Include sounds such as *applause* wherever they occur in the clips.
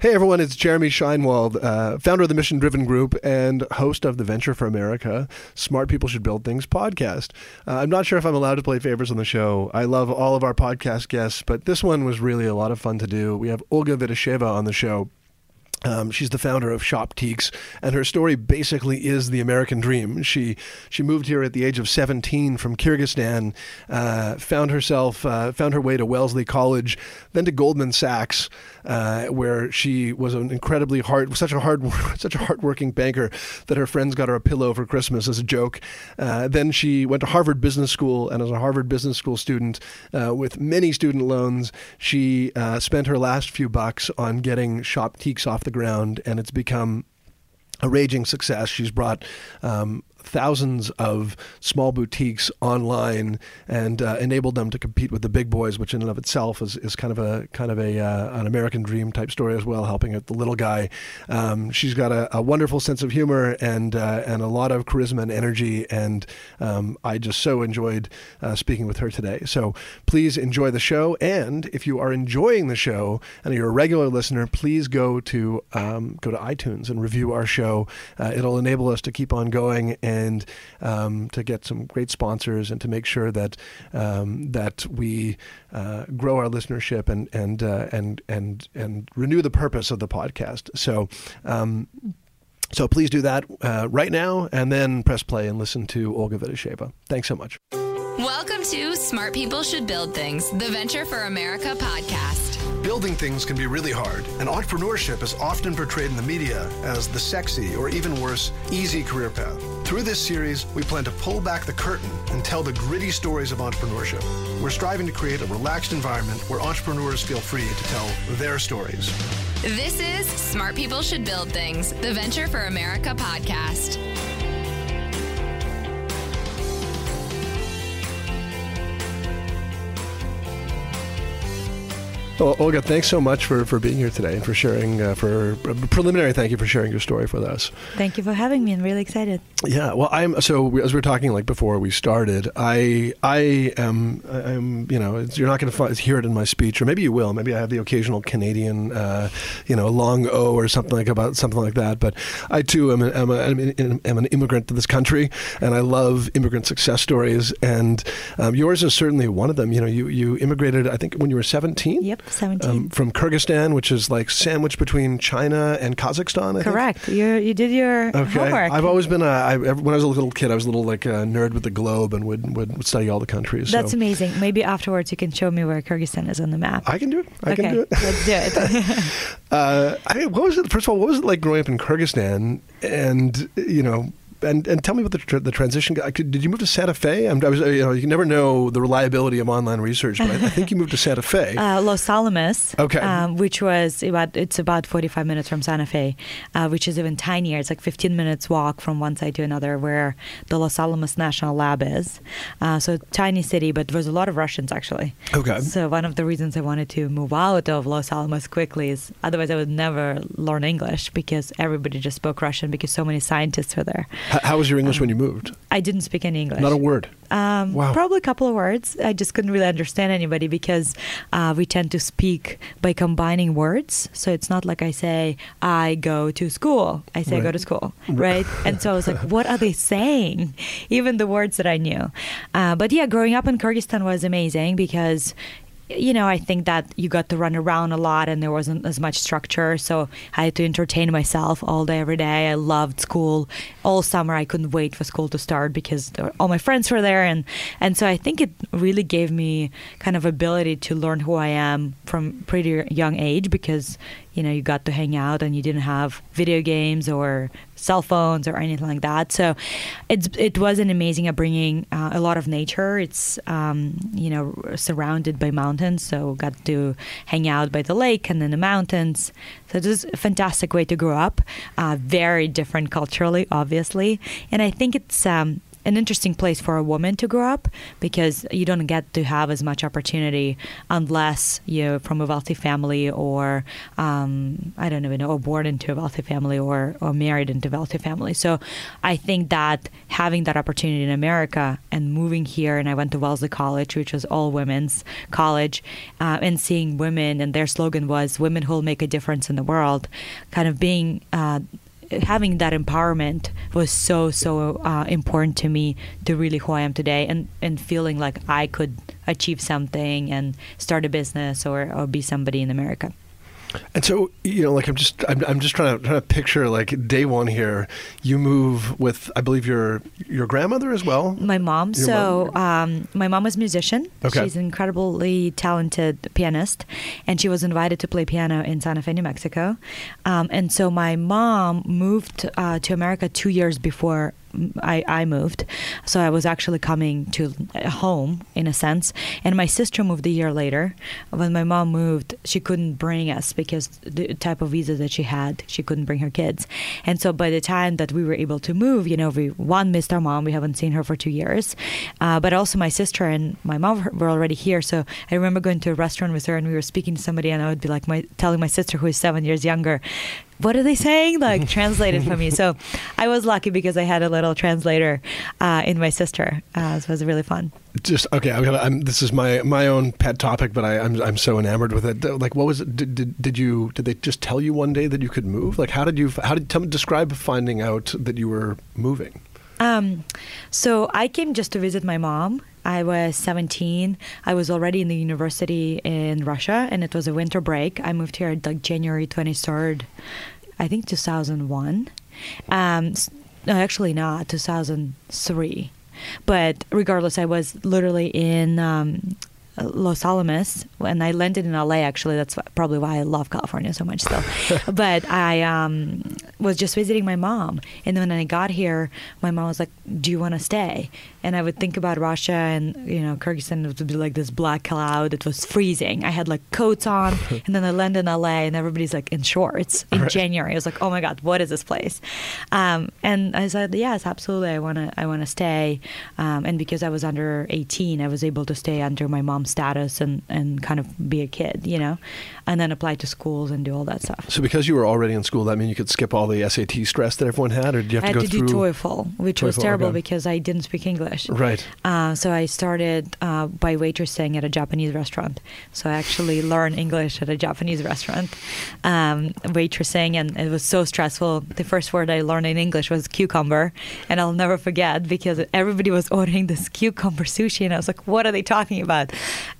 Hey everyone, it's Jeremy Shinewald, uh, founder of the Mission Driven Group and host of the Venture for America Smart People Should Build Things podcast. Uh, I'm not sure if I'm allowed to play favorites on the show. I love all of our podcast guests, but this one was really a lot of fun to do. We have Olga Vidisheva on the show. Um, she's the founder of Shoptiques, and her story basically is the American dream. She she moved here at the age of 17 from Kyrgyzstan, uh, found herself uh, found her way to Wellesley College, then to Goldman Sachs, uh, where she was an incredibly hard, such a hard, *laughs* such a hardworking banker that her friends got her a pillow for Christmas as a joke. Uh, then she went to Harvard Business School, and as a Harvard Business School student uh, with many student loans, she uh, spent her last few bucks on getting Shoptiques off the ground, and it's become a raging success. She's brought um, thousands of small boutiques online and uh, enabled them to compete with the big boys, which in and of itself is, is kind of a kind of a uh, an American dream type story as well, helping out the little guy. Um, she's got a, a, wonderful sense of humor and uh, and a lot of charisma and energy, and um, I just so enjoyed uh, speaking with her today. So please enjoy the show, and if you are enjoying the show and you're a regular listener, please go to um, go to iTunes and review our show. Uh, it'll enable us to keep on going um, to get some great sponsors and to make sure that um, that we uh, grow our listenership and and uh, and and and renew the purpose of the podcast. So. Um, so please do that uh, right now and then press play and listen to Olga Vidisheva. Thanks so much. Welcome to Smart People Should Build Things, the Venture for America podcast. Building things can be really hard, and entrepreneurship is often portrayed in the media as the sexy or even worse, easy career path. Through this series, we plan to pull back the curtain and tell the gritty stories of entrepreneurship. We're striving to create a relaxed environment where entrepreneurs feel free to tell their stories. This is Smart People Should Build Things, the Venture for America podcast. Well, Olga, thanks so much for, for being here today and for sharing, uh, for preliminary thank you for sharing your story with us. Thank you for having me. I'm really excited. Yeah, well, I'm so as we are talking like before we started, I I am I'm you know you're not going to hear it in my speech, or maybe you will. Maybe I have the occasional Canadian, uh, you know, long O or something like about something like that. But I too am, a, am, a, am an immigrant to this country, and I love immigrant success stories. And um, yours is certainly one of them. You know, you you immigrated I think when you were 17. Yep. 17. Um, from Kyrgyzstan, which is like sandwiched between China and Kazakhstan. I Correct. You you did your okay. homework. I've always been a I, when I was a little kid, I was a little like a nerd with the globe and would would study all the countries. That's so. amazing. Maybe afterwards you can show me where Kyrgyzstan is on the map. I can do it. I okay. can do it. Let's do it. *laughs* *laughs* uh, I what was it? First of all, what was it like growing up in Kyrgyzstan? And you know, and and tell me about the, the transition. Did you move to Santa Fe? I'm, i was, you know, you never know the reliability of online research, but I, I think you moved to Santa Fe. *laughs* Uh, Los Alamos. Okay. Um, which was about it's about 45 minutes from Santa Fe, uh, which is even tinier. It's like 15 minutes walk from one side to another, where the Los Alamos National Lab is. Uh, so tiny city, but there's a lot of Russians actually. Okay. So one of the reasons I wanted to move out of Los Alamos quickly is otherwise I would never learn English because everybody just spoke Russian because so many scientists were there. How, was your English um, when you moved? I didn't speak any English. Not a word. Um, wow. Probably a couple of words. I just couldn't really understand anybody because uh, we tend to speak by combining words. So it's not like I say, I go to school. I say, right. I go to school, right? and so I was like, what are they *laughs* saying? Even the words that I knew. Uh, but yeah, growing up in Kyrgyzstan was amazing because you know, I think that you got to run around a lot and there wasn't as much structure. So I had to entertain myself all day, every day. I loved school. All summer, I couldn't wait for school to start because all my friends were there. And, and so I think it really gave me kind of ability to learn who I am from pretty young age because, you know you got to hang out and you didn't have video games or cell phones or anything like that. So it's it was an amazing upbringing. Uh, a lot of nature. It's um, you know surrounded by mountains, so got to hang out by the lake and then the mountains. So was a fantastic way to grow up. Uh, very different culturally, obviously, and I think it's. Um, an interesting place for a woman to grow up because you don't get to have as much opportunity unless you're from a wealthy family or um, I don't even know, or born into a wealthy family or, or married into a wealthy family. So I think that having that opportunity in America and moving here, and I went to Wellesley College, which was all women's college, uh, and seeing women, and their slogan was "Women who will make a difference in the world," kind of being uh, having that empowerment was so so uh, important to me to really who I am today and and feeling like I could achieve something and start a business or, or be somebody in America. And so, you know, like I'm just, I'm, I'm just trying to, trying to picture like day one here. You move with, I believe your your grandmother as well. My mom. Your so, mom. Um, my mom was a musician. Okay. She's an incredibly talented pianist, and she was invited to play piano in Santa Fe, New Mexico. Um, and so, my mom moved uh, to America two years before I, I moved. So I was actually coming to home in a sense. And my sister moved a year later. When my mom moved, she couldn't bring us because the type of visa that she had, she couldn't bring her kids. And so by the time that we were able to move, you know, we one missed our mom. We haven't seen her for two years. Uh, but also my sister and my mom were already here. So I remember going to a restaurant with her and we were speaking to somebody and I would be like my telling my sister who is seven years younger, what are they saying? Like translated for me. So I was lucky because I had a little translator uh, in my sister. Uh, so it was really fun. Just okay. I'm gonna. I'm, this is my my own pet topic, but I, I'm I'm so enamored with it. Like, what was it? Did, did, did you did they just tell you one day that you could move? Like, how did you how did tell describe finding out that you were moving? Um, so I came just to visit my mom. I was 17. I was already in the university in Russia, and it was a winter break. I moved here like January 23rd, I think 2001. Um, no, actually not 2003. But regardless, I was literally in um, Los Alamos, and I landed in LA. Actually, that's probably why I love California so much still. *laughs* but I um, was just visiting my mom, and then when I got here, my mom was like, "Do you want to stay?" And I would think about Russia and you know Kyrgyzstan. It would be like this black cloud. It was freezing. I had like coats on, *laughs* and then I landed in LA, and everybody's like in shorts in Right. January. I was like, "Oh my God, what is this place?" Um, and I said, "Yes, absolutely. I want to. I want to stay." Um, and because I was under 18, I was able to stay under my mom's status and and kind of be a kid, you know, and then apply to schools and do all that stuff. So because you were already in school, that mean you could skip all the SAT stress that everyone had, or did you have I to had go to do through? TOEFL, which was terrible okay. because I didn't speak English. Right. Uh, so I started uh, by waitressing at a Japanese restaurant. So I actually learned English at a Japanese restaurant, um, waitressing, and it was so stressful. The first word I learned in English was cucumber, and I'll never forget because everybody was *laughs* ordering this cucumber sushi, and I was like, "What are they talking about?"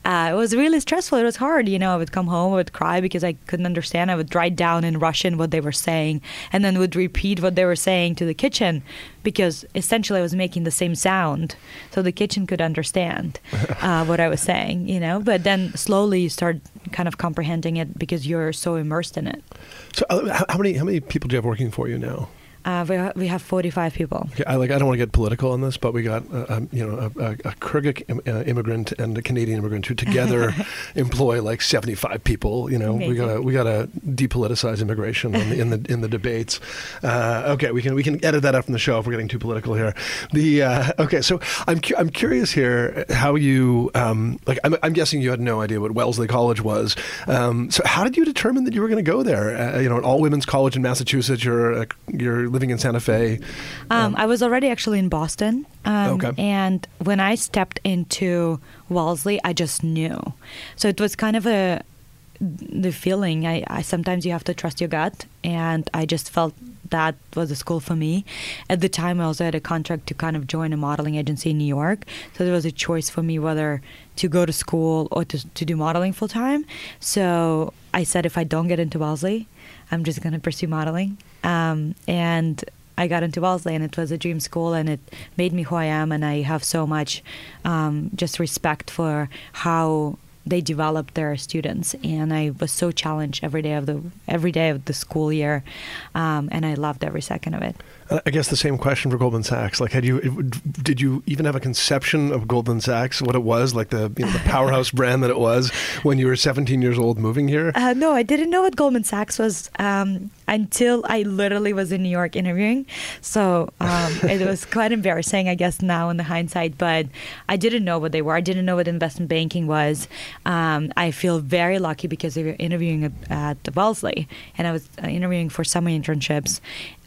Uh, it was really stressful. It was hard. You know, I would come home, I would cry because I couldn't understand. I would write down in Russian what they were saying, and then would repeat what they were saying to the kitchen because essentially I was making the same sound, so the kitchen could understand *laughs* uh, what I was saying. You know, but then slowly you start kind of comprehending it because you're so immersed in it. So uh, how, how many how many people do you have working for you now? Uh, we, ha- we have 45 people. Okay, I like. I don't want to get political on this, but we got uh, um, you know a, a, a Kyrgyz im- uh, immigrant and a Canadian immigrant who together *laughs* employ like seventy five people. You know, we Amazing. gotta we gotta depoliticize immigration in the in the, *laughs* in the debates. Uh, okay, we can we can edit that out from the show if we're getting too political here. The uh, okay, so I'm cu- I'm curious here how you um, like. I'm, I'm guessing you had no idea what Wellesley College was. Um, so how did you determine that you were going to go there? Uh, you know, an all women's college in Massachusetts. You're you're living in Santa Fe. Um, I was already actually in Boston. Um, Okay. And when I stepped into Wellesley, I just knew. So it was kind of a the feeling. I, I sometimes you have to trust your gut, and I just felt that was a school for me. At the time, I also had a contract to kind of join a modeling agency in New York, so there was a choice for me whether to go to school or to to do modeling full time. So I said, if I don't get into Wellesley, I'm just going to pursue modeling. Um, and I got into Wellesley, and it was a dream school, and it made me who I am. And I have so much um, just respect for how they developed their students, and I was so challenged every day of the every day of the school year, um, and I loved every second of it. I guess the same question for Goldman Sachs. Like, had you did you even have a conception of Goldman Sachs, what it was, like the you know, the powerhouse *laughs* brand that it was when you were 17 years old moving here? Uh, no, I didn't know what Goldman Sachs was um, until I literally was in New York interviewing. So um, *laughs* it was quite embarrassing, I guess, now in the hindsight. But I didn't know what they were. I didn't know what investment banking was. Um, I feel very lucky because we were interviewing at Wellesley, and I was uh, interviewing for summer internships,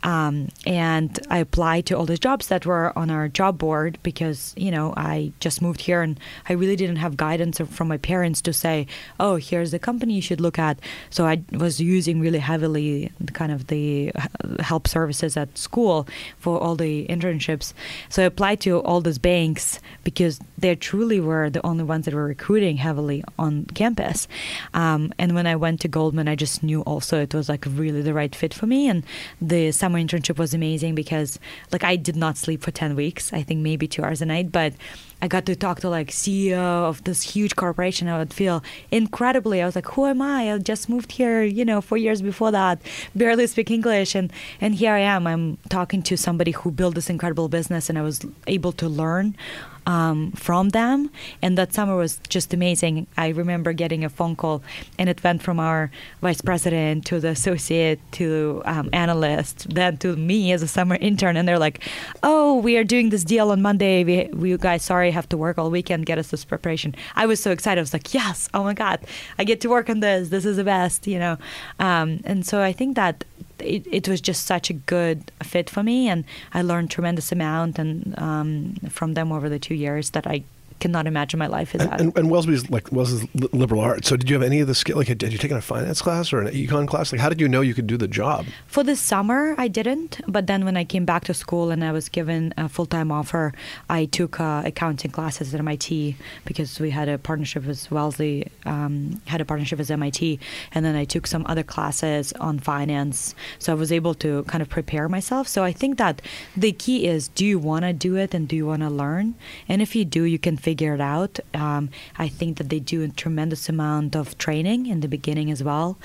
um, and I applied to all the jobs that were on our job board because, you know, I just moved here and I really didn't have guidance from my parents to say, oh, here's the company you should look at. So I was using really heavily kind of the help services at school for all the internships. So I applied to all those banks because they truly were the only ones that were recruiting heavily on campus. Um, and when I went to Goldman, I just knew also it was like really the right fit for me. And the summer internship was amazing because like I did not sleep for 10 weeks, I think maybe two hours a night, but I got to talk to like CEO of this huge corporation. I would feel incredibly. I was like, who am I? I just moved here, you know, four years before that, barely speak English, and and here I am. I'm talking to somebody who built this incredible business, and I was able to learn um, from them. And that summer was just amazing. I remember getting a phone call, and it went from our vice president to the associate to um, analyst, then to me as a summer intern. And they're like, "Oh, we are doing this deal on Monday. We, we guys, sorry, have to work all weekend. Get us this preparation." I was so excited. I was like, "Yes! Oh my God, I get to work on this. This is the best," you know. Um, and so I think that it, it was just such a good fit for me, and I learned tremendous amount and um, from them over the two years that I cannot imagine my life without. And, and, and Wellesley's like Wellesley's liberal arts. So did you have any of the skill? Like, had you taken a finance class or an econ class? Like, how did you know you could do the job? For the summer, I didn't. But then when I came back to school and I was given a full time offer, I took uh, accounting classes at MIT because we had a partnership with Wellesley, um, had a partnership with MIT, and then I took some other classes on finance. So I was able to kind of prepare myself. So I think that the key is: do you want to do it and do you want to learn? And if you do, you can figure figure it out. Um, I think that they do a tremendous amount of training in the beginning as well,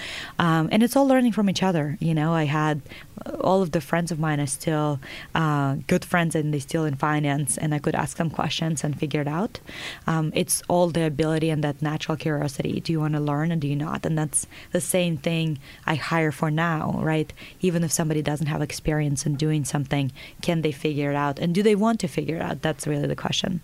um, and it's all learning from each other. You know, I had all of the friends of mine are still uh, good friends, and they still in finance, and I could ask them questions and figure it out. Um, it's all the ability and that natural curiosity. Do you want to learn, and do you not? And that's the same thing I hire for now, right? Even if somebody doesn't have experience in doing something, can they figure it out, and do they want to figure it out? That's really the question.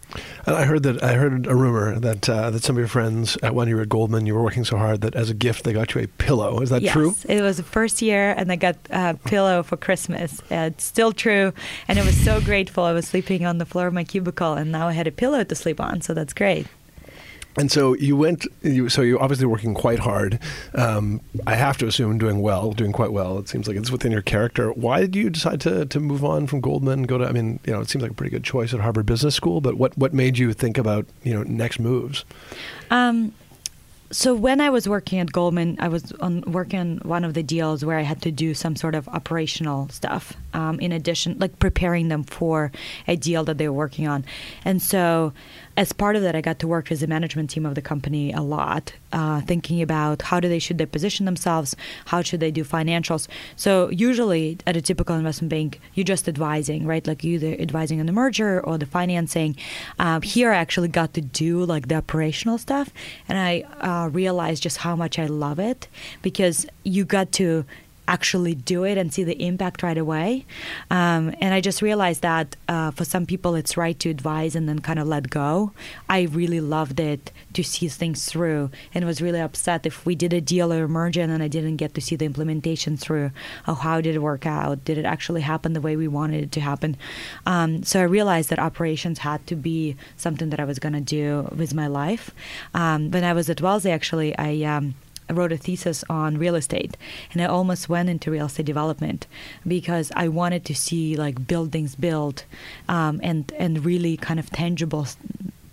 I heard that that I heard a rumor that uh, that some of your friends at one year at Goldman, you were working so hard that as a gift they got you a pillow. Is that yes, true? It was the first year, and I got a pillow for Christmas. Uh, it's still true, and I was so grateful. I was sleeping on the floor of my cubicle, and now I had a pillow to sleep on. So that's great. And so you went. You, so you're obviously working quite hard. Um, I have to assume doing well, doing quite well. It seems like it's within your character. Why did you decide to to move on from Goldman go to? I mean, you know, it seems like a pretty good choice at Harvard Business School. But what what made you think about you know next moves? Um, so when I was working at Goldman, I was on working on one of the deals where I had to do some sort of operational stuff. Um, in addition, like preparing them for a deal that they were working on, and so as part of that, I got to work with the management team of the company a lot, uh, thinking about how do they should they position themselves, how should they do financials. So usually at a typical investment bank, you're just advising, right? Like you either advising on the merger or the financing. Um, here, I actually got to do like the operational stuff, and I uh, realized just how much I love it because you got to actually do it and see the impact right away. Um, and I just realized that uh, for some people, it's right to advise and then kind of let go. I really loved it to see things through and was really upset if we did a deal or merger and I didn't get to see the implementation through. Oh, how did it work out? Did it actually happen the way we wanted it to happen? Um, so I realized that operations had to be something that I was going to do with my life. Um, when I was at Wellesley, actually, I um, I wrote a thesis on real estate and I almost went into real estate development because I wanted to see like buildings built um, and and really kind of tangible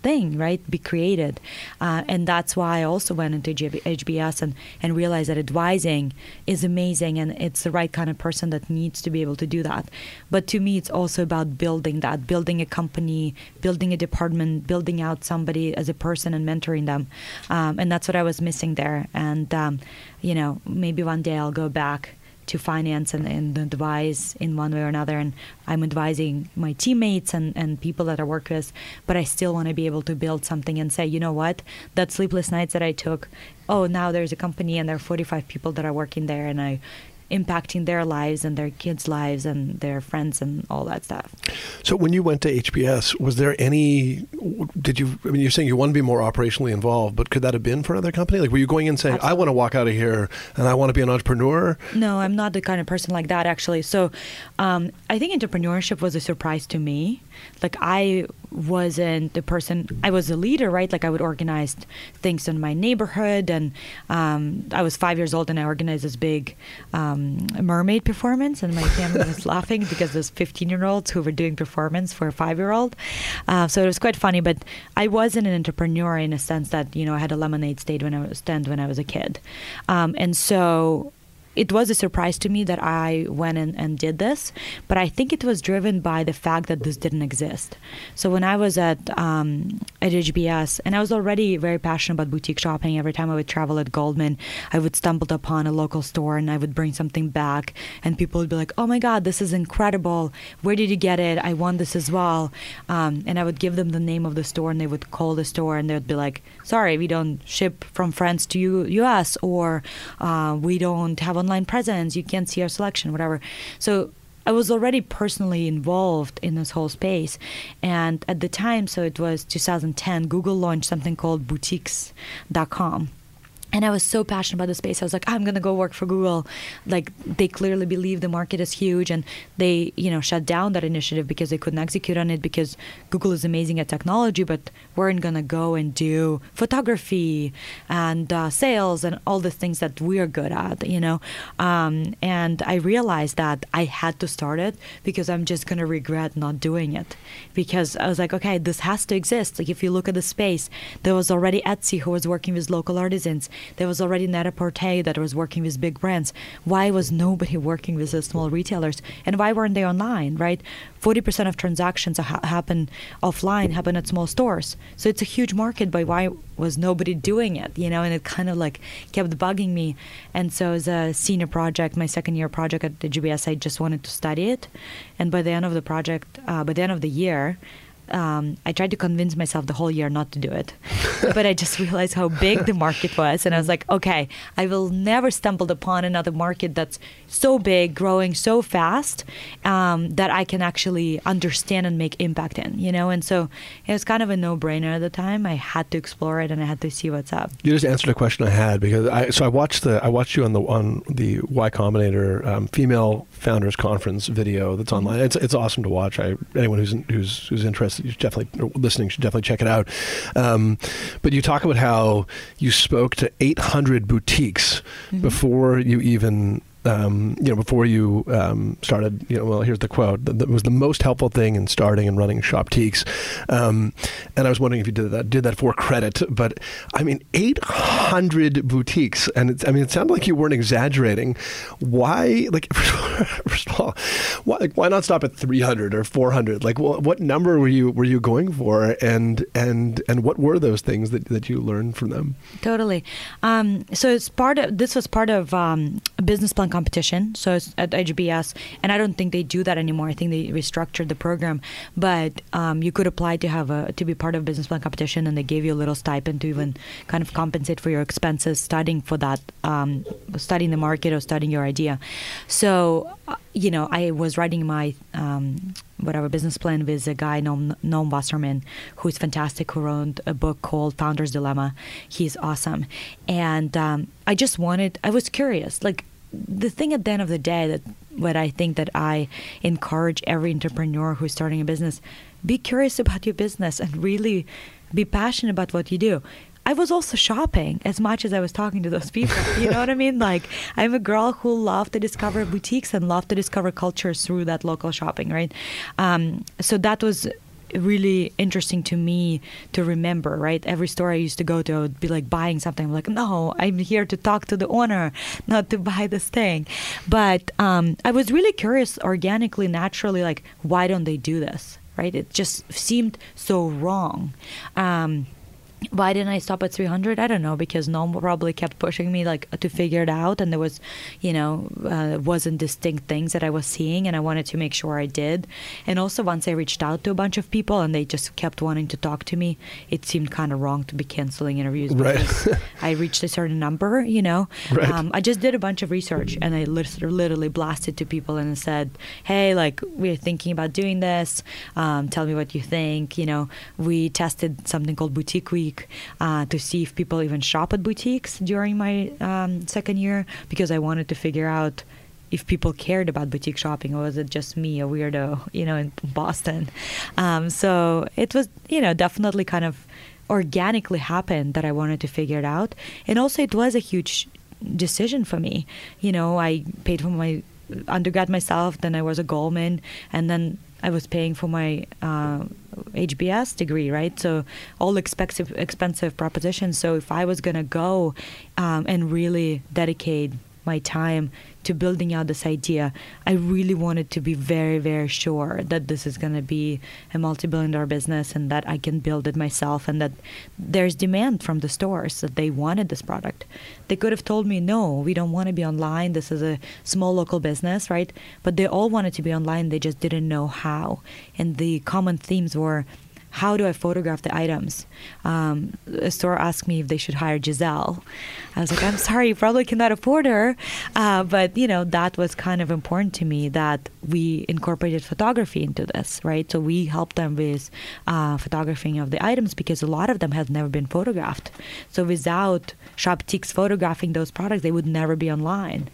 thing, right? Be created. Uh, and that's why I also went into HBS and, and realized that advising is amazing and it's the right kind of person that needs to be able to do that. But to me, it's also about building that, building a company, building a department, building out somebody as a person and mentoring them. Um, and that's what I was missing there. And, um, you know, maybe one day I'll go back to finance and, and advise in one way or another. And I'm advising my teammates and, and people that I work with, but I still want to be able to build something and say, you know what, that sleepless nights that I took, oh, now there's a company and there are 45 people that are working there, and I impacting their lives and their kids' lives and their friends and all that stuff. So when you went to HBS, was there any? Did you? I mean, you're saying you want to be more operationally involved, but could that have been for another company? Like, were you going in saying, Absolutely. "I want to walk out of here and I want to be an entrepreneur"? No, I'm not the kind of person like that. Actually, so um, I think entrepreneurship was a surprise to me. Like I wasn't the person i was a leader right like i would organize things in my neighborhood and um, i was five years old and i organized this big um, mermaid performance and my family was laughing because there's 15 year olds who were doing performance for a five year old uh, so it was quite funny but i wasn't an entrepreneur in a sense that you know i had a lemonade stand when i was stand when i was a kid. Um, and so it was a surprise to me that I went and, and did this, but I think it was driven by the fact that this didn't exist. So when I was at um, at HBS, and I was already very passionate about boutique shopping. Every time I would travel at Goldman, I would stumble upon a local store and I would bring something back, and people would be like, "Oh my God, this is incredible! Where did you get it? I want this as well." Um, and I would give them the name of the store, and they would call the store, and they would be like, "Sorry, we don't ship from France to U- U.S. or uh, we don't have online presence, you can't see our selection, whatever. So I was already personally involved in this whole space. And at the time, so it was 2010, Google launched something called boutiques.com and I was so passionate about the space. I was like, I'm gonna go work for Google. Like they clearly believe the market is huge, and they, you know, shut down that initiative because they couldn't execute on it because Google is amazing at technology, but weren't gonna go and do photography and uh, sales and all the things that we are good at, you know. Um, and I realized that I had to start it because I'm just gonna regret not doing it because I was like, okay, this has to exist. Like if you look at the space, there was already Etsy who was working with local artisans there was already Net-a-Porter that was working with big brands. Why was nobody working with the small retailers? And why weren't they online, right? 40% of transactions ha- happen offline, happen at small stores. So it's a huge market, but why was nobody doing it, you know? And it kind of like kept bugging me. And so as a senior project, my second year project at the GBS, I just wanted to study it. And by the end of the project, uh, by the end of the year, um, I tried to convince myself the whole year not to do it. *laughs* but I just realized how big the market was. And I was like, okay, I will never stumble upon another market that's so big, growing so fast um, that I can actually understand and make impact in, you know? And so it was kind of a no brainer at the time. I had to explore it and I had to see what's up. You just answered a question I had because I, so I watched the, I watched you on the, on the Y Combinator um, female founders conference video that's mm-hmm. online. It's, it's awesome to watch. I, anyone who's, who's, who's interested, you definitely, listening should definitely check it out. Um, but you talk about how you spoke to 800 boutiques mm-hmm. before you even um, you know, before you um, started, you know, well, here's the quote: that was the most helpful thing in starting and running Shoptiques. Um, and I was wondering if you did that, did that for credit, but I mean, 800 boutiques, and it, I mean, it sounded like you weren't exaggerating. Why, like, *laughs* first of all, why, like, why not stop at 300 or 400? Like, what, what number were you were you going for, and and and what were those things that, that you learned from them? Totally. Um, so it's part of this was part of um, business plan competition. So it's at HBS, and I don't think they do that anymore. I think they restructured the program, but um, you could apply to have a to be part of business plan competition, and they gave you a little stipend to even kind of compensate for your expenses studying for that, um, studying the market or studying your idea. So, uh, you know, I was writing my um, whatever business plan with a guy Noam, Noam Wasserman, who's fantastic, who wrote a book called Founder's Dilemma. He's awesome, and um, I just wanted. I was curious, like the thing at the end of the day that what I think that I encourage every entrepreneur who's starting a business, be curious about your business and really be passionate about what you do. I was also shopping as much as I was talking to those *laughs* people. You know what I mean? Like I'm a girl who loved to discover boutiques and loved to discover cultures through that local shopping, right? Um, so that was really interesting to me to remember, right? Every store I used to go to, I would be like buying something. I'm like, no, I'm here to talk to the owner, not to buy this thing. But um, I was really curious, organically, naturally, like, why don't they do this, right? It just seemed so wrong. Um, why didn't I stop at 300? I don't know because Noam probably kept pushing me like to figure it out, and there was, you know, uh, wasn't distinct things that I was seeing, and I wanted to make sure I did. And also, once I reached out to a bunch of people, and they just kept wanting to talk to me, it seemed kind of wrong to be canceling interviews Right. because *laughs* I reached a certain number. You know, Right. um, I just did a bunch of research, and I literally blasted to people and said, "Hey, like we're thinking about doing this. Um, tell me what you think." You know, we tested something called Boutique Week uh, to see if people even shop at boutiques during my um, second year because I wanted to figure out if people cared about boutique shopping or was it just me, a weirdo, you know, in Boston. Um, so it was, you know, definitely kind of organically happened that I wanted to figure it out. And also, it was a huge decision for me. You know, I paid for my undergrad myself, then I was a Goldman, and then I was paying for my uh, HBS degree, right? So all expensive, expensive propositions. So if I was gonna go um, and really dedicate my time to building out this idea, I really wanted to be very, very sure that this is going to be a multi billion dollar business and that I can build it myself and that there's demand from the stores that they wanted this product. They could have told me, no, we don't want to be online. This is a small local business, right? But they all wanted to be online. They just didn't know how. And the common themes were, how do I photograph the items? Um, a store asked me if they should hire Gisele. I was like, I'm *laughs* sorry, you probably cannot afford her. Uh, but, you know, that was kind of important to me that we incorporated photography into this, right? So we helped them with uh, photographing of the items because a lot of them have never been photographed. So without Shoptiques photographing those products, they would never be online.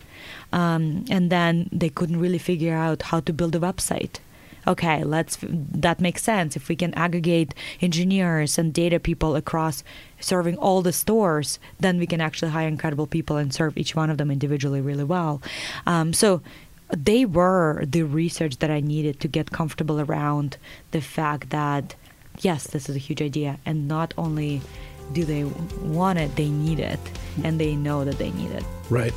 Um, and then they couldn't really figure out how to build a website okay let's that makes sense. If we can aggregate engineers and data people across serving all the stores then we can actually hire incredible people and serve each one of them individually really well. Um, so they were the research that i needed to get comfortable around the fact that yes this is a huge idea. And not only do they want it they need it. And they know that they need it. Right.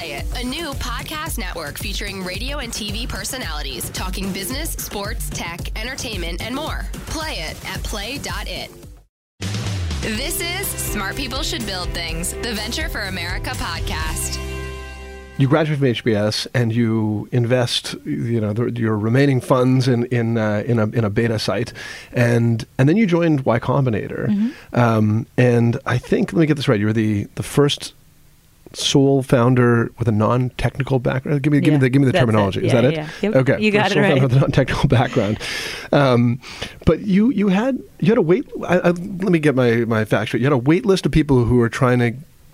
Play It, a new podcast network featuring radio and TV personalities talking business, sports, tech, entertainment, and more. Play it at play.it. This is Smart People Should Build Things, the Venture for America podcast. You graduate from HBS and you invest, you know, the, your remaining funds in in uh, in a in a beta site, and and then you joined Y Combinator, um, and I think let me get this right. You were the the first sole founder with a non-technical background. Give me give Yeah, me the give me the it. terminology. Is Yeah, that it? yeah. Yep, Okay, you got it right. with a non-technical background. Um, but you you had you had a wait. I, I, let me get my my facts straight. You had a wait list of people who were trying to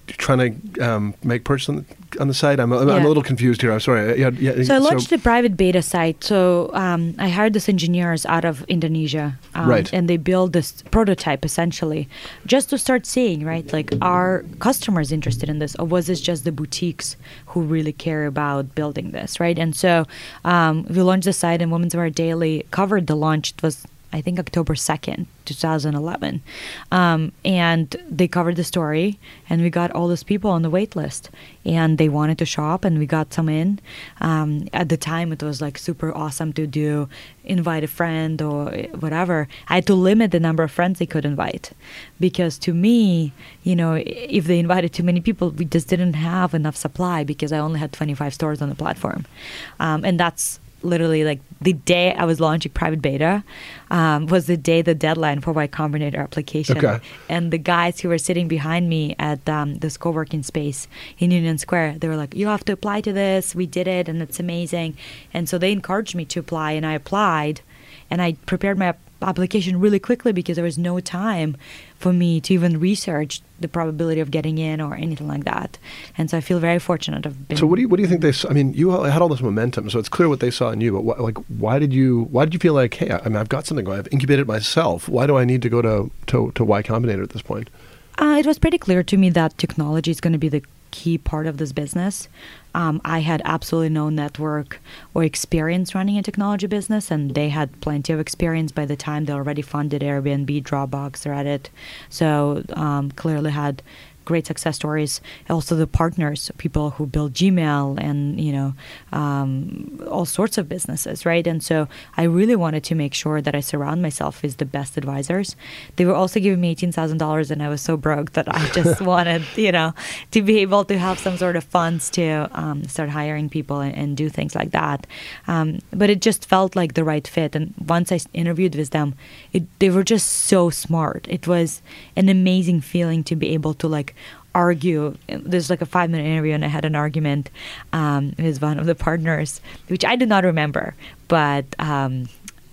trying to um, make purchase on on the site. I'm, I'm, I'm a little confused here. I'm sorry. Yeah, yeah, So I launched a private beta site. So um, I hired these engineers out of Indonesia, um, Right. And they build this prototype essentially, just to start seeing, right? Like, are customers interested in this, or was this just the boutiques who really care about building this, right? And so um, we launched the site, and Women's Wear Daily covered the launch. It was I think October 2nd, 2011. Um, and they covered the story, and we got all those people on the wait list. And they wanted to shop, and we got some in. Um, at the time, it was like super awesome to do, invite a friend or whatever. I had to limit the number of friends they could invite. Because to me, you know, if they invited too many people, we just didn't have enough supply because I only had 25 stores on the platform. Um, and that's literally like the day I was launching private beta um, was the day the deadline for Y Combinator application. Okay. And the guys who were sitting behind me at um, this co-working space in Union Square, they were like, "You have to apply to this. We did it, and it's amazing." And so they encouraged me to apply, and I applied, and I prepared my application really quickly because there was no time for me to even research the probability of getting in or anything like that. And so I feel very fortunate of being. So what do you what do you think they? Saw? I mean, you had all this momentum, so it's clear what they saw in you. But wh- like, why did you why did you feel like, hey, I mean, I've got something going. I've incubated myself. Why do I need to go to to, to Y Combinator at this point? Uh, it was pretty clear to me that technology is going to be the key part of this business. Um, I had absolutely no network or experience running a technology business, and they had plenty of experience by the time they already funded Airbnb, Dropbox, Reddit. So um, clearly had great success stories. Also, the partners, people who build Gmail and you know um, all sorts of businesses, right? And so I really wanted to make sure that I surround myself with the best advisors. They were also giving me eighteen thousand dollars, and I was so broke that I just *laughs* wanted you know to be able to have some sort of funds to um, start hiring people and, and, do things like that. Um, but it just felt like the right fit. And once I interviewed with them, it, they were just so smart. It was an amazing feeling to be able to like argue. There's like a five minute interview, and I had an argument um, with one of the partners, which I do not remember, but. Um,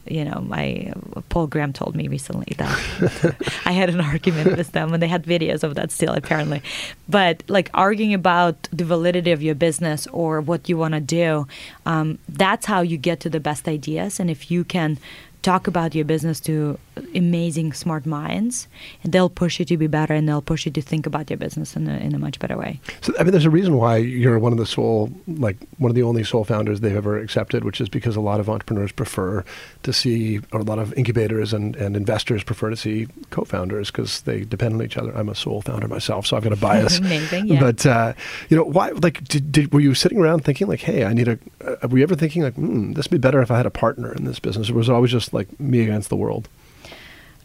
you know, my Paul Graham told me recently that *laughs* *laughs* I had an argument with them, and they had videos of that still, apparently. But like arguing about the validity of your business or what you want to do, um, that's how you get to the best ideas. And if you can talk about your business to amazing smart minds and they'll push you to be better and they'll push you to think about your business in a, in a much better way. So i mean there's a reason why you're one of the sole like one of the only sole founders they've ever accepted which is because a lot of entrepreneurs prefer to see or a lot of incubators and, and investors prefer to see co-founders because they depend on each other. I'm a sole founder myself so i've got a *laughs* bias. Amazing yeah. but uh, you know why like did, did, were you sitting around thinking like hey i need a uh, were you ever thinking like hmm, this would be better if i had a partner in this business? Or was it always just like me against the world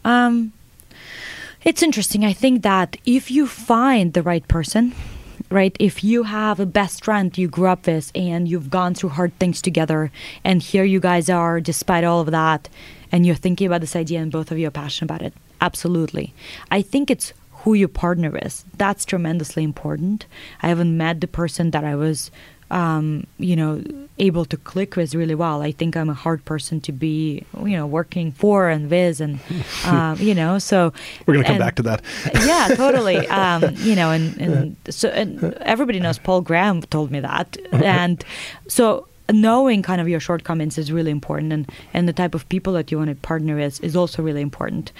um, it's interesting. I think that if you find the right person, right, if you have a best friend you grew up with and you've gone through hard things together, and here you guys are, despite all of that, and you're thinking about this idea and both of you are passionate about it, absolutely. I think it's who your partner is. That's tremendously important. I haven't met the person that I was um, you know, able to click with really well. I think I'm a hard person to be, you know, working for and with, and *laughs* um, you know, so we're gonna come and, back to that. *laughs* yeah, totally. *laughs* Um, you know, and, and so and everybody knows Paul Graham told me that, and so knowing kind of your shortcomings is really important, and and the type of people that you want to partner with is also really important.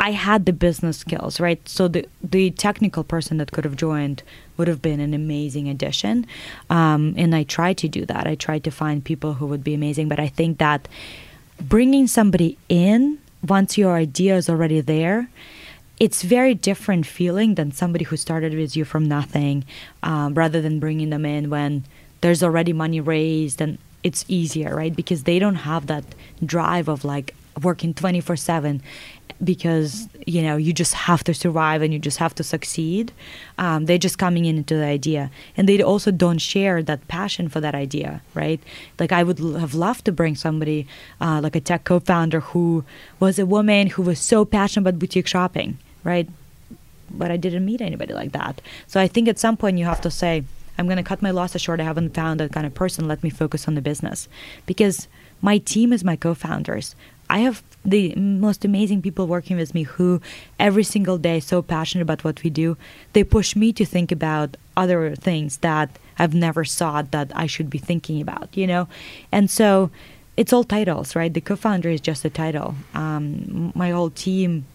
I had the business skills, right? So the the technical person that could have joined would have been an amazing addition, um, and I tried to do that. I tried to find people who would be amazing, but I think that bringing somebody in once your idea is already there, it's very different feeling than somebody who started with you from nothing, um, rather than bringing them in when there's already money raised and it's easier, right? Because they don't have that drive of like working 24 7 because you know you just have to survive and you just have to succeed. Um, they're just coming in into the idea. And they also don't share that passion for that idea right? Like i would have loved to bring somebody uh, like a tech co-founder who was a woman who was so passionate about boutique shopping right? But i didn't meet anybody like that. So i think at some point you have to say i'm going to cut my losses short. I haven't found that kind of person. Let me focus on the business. Because my team is my co-founders I have the most amazing people working with me who every single day so passionate about what we do. They push me to think about other things that I've never thought that I should be thinking about, you know? And so it's all titles, right? The co-founder is just a title. Um, my whole team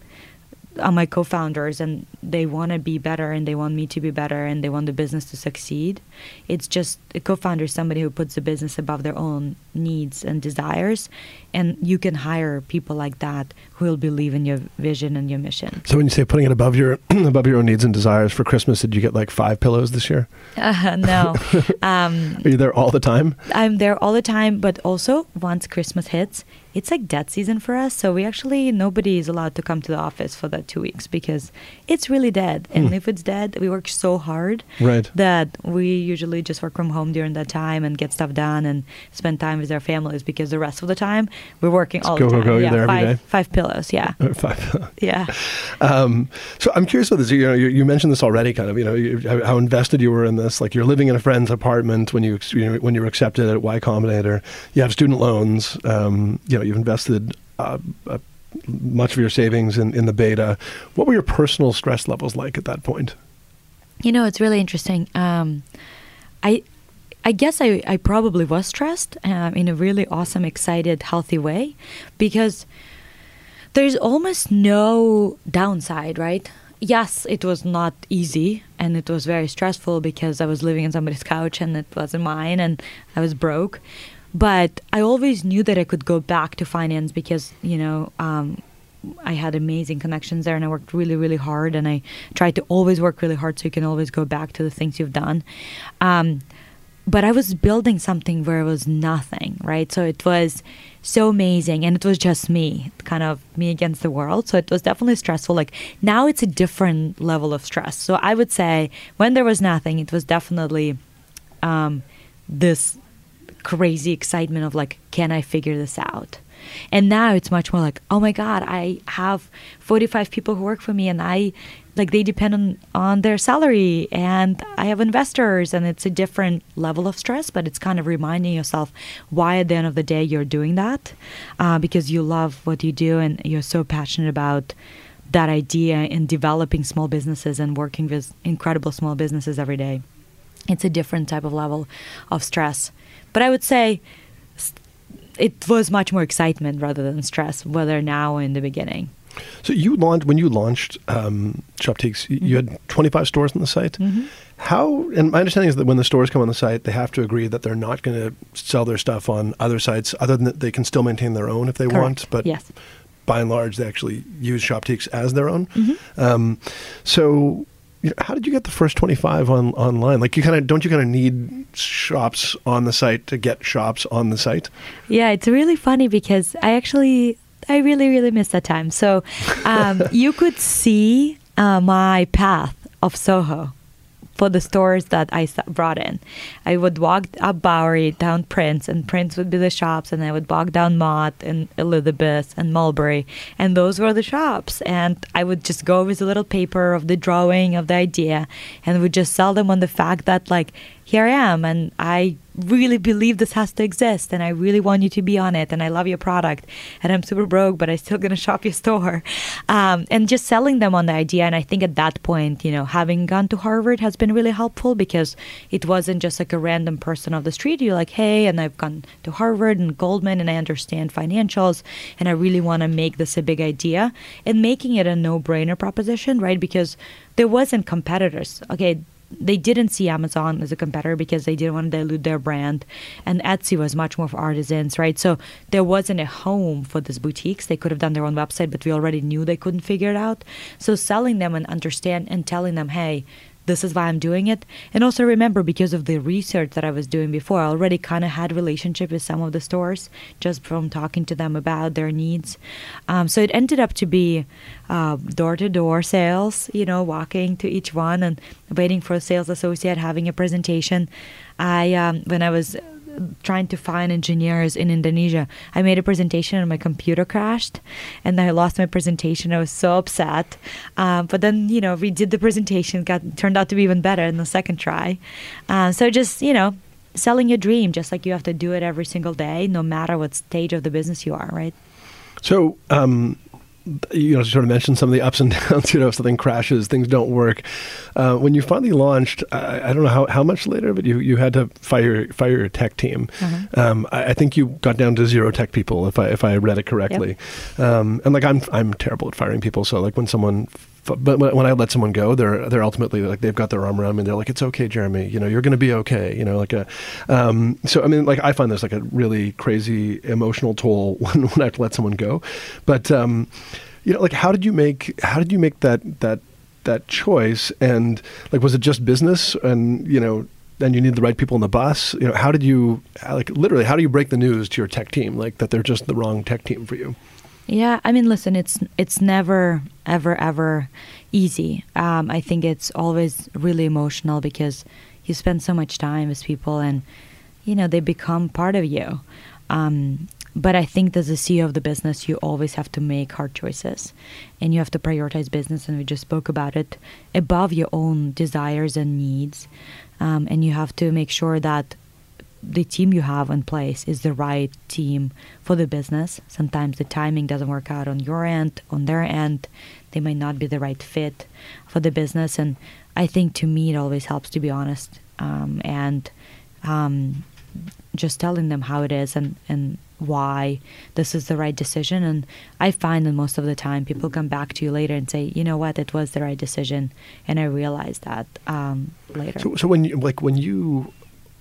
are my co-founders and they want to be better and they want me to be better and they want the business to succeed. It's just a co-founder is somebody who puts the business above their own needs and desires and you can hire people like that who will believe in your vision and your mission. So when you say putting it above your *clears throat* above your own needs and desires for christmas did you get like five pillows this year? Uh, *laughs* no. *laughs* Um, are you there all the time? I'm there all the time but also once christmas hits it's like dead season for us. So we actually nobody is allowed to come to the office for that two weeks because it's really dead. And mm. if it's dead, we work so hard right. that we usually just work from home during that time and get stuff done and spend time with our families because the rest of the time we're working all go, the time. Go, go, yeah, there five, five pillows. Yeah. *laughs* five. yeah. Um, so I'm curious about this. You know, you, you, mentioned this already. Kind of, you know, you, how, how, invested you were in this. Like you're living in a friend's apartment when you, you know, when you were accepted at Y Combinator. You have student loans. Um, you know, you've invested uh, uh, much of your savings in, in the beta. What were your personal stress levels like at that point? You know, it's really interesting. Um, I I guess I, I probably was stressed um, in a really awesome, excited, healthy way because there's almost no downside, right? yes, it was not easy and it was very stressful because I was living on somebody's couch and it wasn't mine and I was broke. But I always knew that I could go back to finance because, you know, um, I had amazing connections there and I worked really, really hard. And I tried to always work really hard so you can always go back to the things you've done. Um, but I was building something where it was nothing, right? So it was so amazing and it was just me, kind of me against the world. So it was definitely stressful. Like now it's a different level of stress. So I would say when there was nothing, it was definitely um, this crazy excitement of like, can I figure this out? And now it's much more like, oh my God, I have 45 people who work for me and I like they depend on, on their salary and I have investors and it's a different level of stress, but it's kind of reminding yourself why at the end of the day you're doing that uh, because you love what you do and you're so passionate about that idea in developing small businesses and working with incredible small businesses every day. It's a different type of level of stress. But I would say it was much more excitement rather than stress, whether now or in the beginning. So you launched when you launched um, mm-hmm. you had 25 stores on the site. Mm-hmm. How? And my understanding is that when the stores come on the site, they have to agree that they're not going to sell their stuff on other sites, other than that they can still maintain their own if they Correct. want. But yes. by and large, they actually use Shoptiques as their own. Mm-hmm. Um, so how did you get the first 25 on online? Like you kind of don't you kind of need shops on the site to get shops on the site? Yeah it's really funny because i actually i really really miss that time. So um, *laughs* you could see uh, my path of soho for the stores that I brought in. I would walk up Bowery, down Prince, and Prince would be the shops, and I would walk down Mott and Elizabeth and Mulberry, and those were the shops. And I would just go with a little paper of the drawing of the idea, and would just sell them on the fact that like here I am, and I really believe this has to exist and I really want you to be on it and I love your product and I'm super broke but I'm still gonna shop your store. Um, and just selling them on the idea and I think at that point you know having gone to Harvard has been really helpful because it wasn't just like a random person off the street you're like hey and I've gone to Harvard and Goldman and I understand financials and I really want to make this a big idea and making it a no-brainer proposition right? Because there wasn't competitors. Okay they didn't see Amazon as a competitor because they didn't want to dilute their brand. And Etsy was much more for artisans, right? So there wasn't a home for these boutiques. They could have done their own website, but we already knew they couldn't figure it out. So selling them and understand and telling them, hey, this is why I'm doing it. And also remember, because of the research that I was doing before, I already kind of had relationship with some of the stores just from talking to them about their needs. Um, so it ended up to be door to door sales, you know, walking to each one and waiting for a sales associate having a presentation. I, um, when I was trying to find engineers in Indonesia. I made a presentation and my computer crashed, and I lost my presentation. I was so upset. Um, but then, you know, we did the presentation. Got turned out to be even better in the second try. Uh, so just you know, selling your dream, just like you have to do it every single day, no matter what stage of the business you are. Right. So. Um you know, sort of mentioned some of the ups and *laughs* downs. You know, if something crashes, things don't work. Uh, when you finally launched, I, I, don't know how, how much later, but you, you had to fire fire your tech team. Mm-hmm. Um, I, I, think you got down to zero tech people, if I if I read it correctly. Yep. Um, and like I'm I'm terrible at firing people, so like when someone but when I let someone go, they're they're ultimately like they've got their arm around me and they're like, it's okay, Jeremy. You know, you're going to be okay. You know, like a. Um, so I mean, like I find this like a really crazy emotional toll *laughs* when, when I have to let someone go, but um, you know, like how did you make how did you make that that that choice and like was it just business and you know and you need the right people on the bus you know how did you like literally how do you break the news to your tech team like that they're just the wrong tech team for you yeah, I mean, listen, it's it's never ever ever easy. Um, I think it's always really emotional because you spend so much time with people, and you know they become part of you. Um, but I think as a CEO of the business, you always have to make hard choices, and you have to prioritize business. And we just spoke about it above your own desires and needs, um, and you have to make sure that the team you have in place is the right team for the business. Sometimes the timing doesn't work out on your end, on their end. They might not be the right fit for the business. And I think to me, it always helps to be honest um, and um, just telling them how it is and, and why this is the right decision. And I find that most of the time people come back to you later and say, you know what, it was the right decision, and I realized that um, later. So, so when you like when you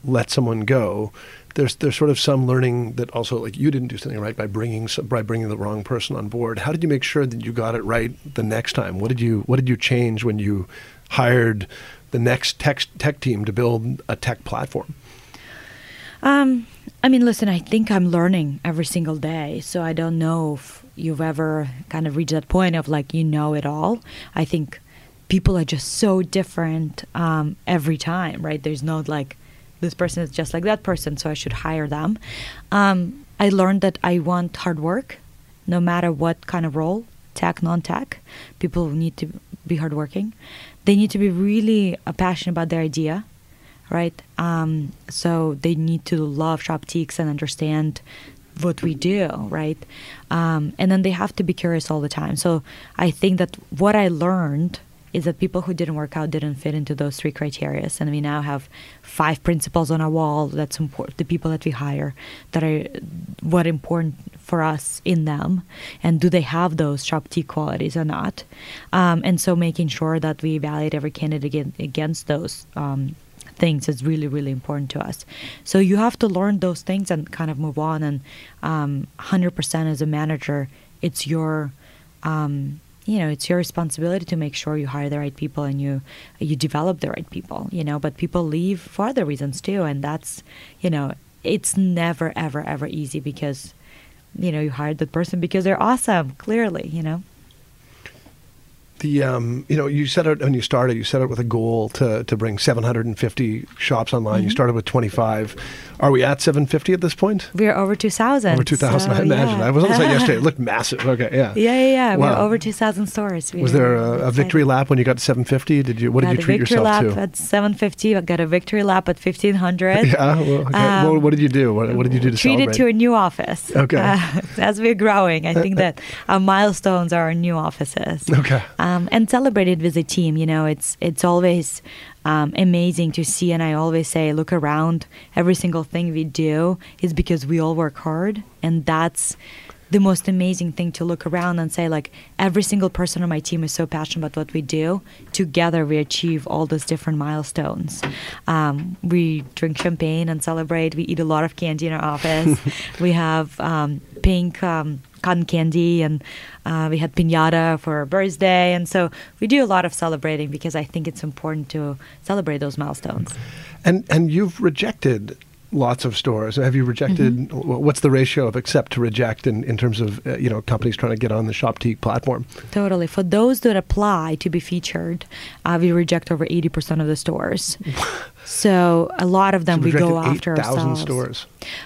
let someone go, there's there's sort of some learning that also like you didn't do something right by bringing by bringing the wrong person on board. How did you make sure that you got it right the next time? What did you what did you change when you hired the next tech tech team to build a tech platform? Um, I mean, listen, I think I'm learning every single day, so I don't know if you've ever kind of reached that point of like you know it all. I think people are just so different um, every time, right? There's no like this person is just like that person, so I should hire them. Um, I learned that I want hard work, no matter what kind of role, tech, non-tech. People need to be hardworking. They need to be really uh, passionate about their idea, right? Um, so they need to love Shoptiques and understand what we do, right? Um, and then they have to be curious all the time. So I think that what I learned is that people who didn't work out didn't fit into those three criteria. And we now have five principles on our wall that's important, the people that we hire that are what important for us in them and do they have those Shoptique qualities or not? Um, and so making sure that we evaluate every candidate against those um, things is really really important to us. So you have to learn those things and kind of move on. And um, 100% as a manager it's your um, you know it's your responsibility to make sure you hire the right people and you you develop the right people you know but people leave for other reasons too and that's you know it's never ever ever easy because you know you hired the person because they're awesome clearly you know the um, you know you set it when you started you set it with a goal to, to bring 750 shops online. Mm-hmm. you started with 25 are we at 750 at this point? We're over 2000 over 2000 so, i imagine. yeah. i was on the site yesterday. It *laughs* looked massive. Okay yeah. Yeah yeah, yeah. Wow. we're over 2000 stores. We was there a, a, victory lap when you got to 750 did you what did you treat victory yourself lap to? at 750 i got a victory lap at 1500 *laughs* yeah well, okay. um, well, what did you do? What, what, did you do to treated to a new office. Okay. Uh, *laughs* as we're growing i think that our milestones are our new offices. Okay. Um, and celebrated it with a team. You know, it's it's always um, amazing to see, and I always say, look around. Every single thing we do is because we all work hard, and that's the most amazing thing to look around and say like every single person on my team is so passionate about what we do together we achieve all those different milestones um, we drink champagne and celebrate we eat a lot of candy in our office *laughs* we have um, pink um, cotton candy, and uh, we had pinata for our birthday. And so we do a lot of celebrating because I think it's important to celebrate those milestones. And and you've rejected lots of stores. Have you rejected? Mm-hmm. What's the ratio of accept to reject in, in terms of uh, you know companies trying to get on the Shoptique platform? Totally. For those that apply to be featured, uh, we reject over eighty percent of the stores. *laughs* so a lot of them so we go 8, after 000 ourselves. stores.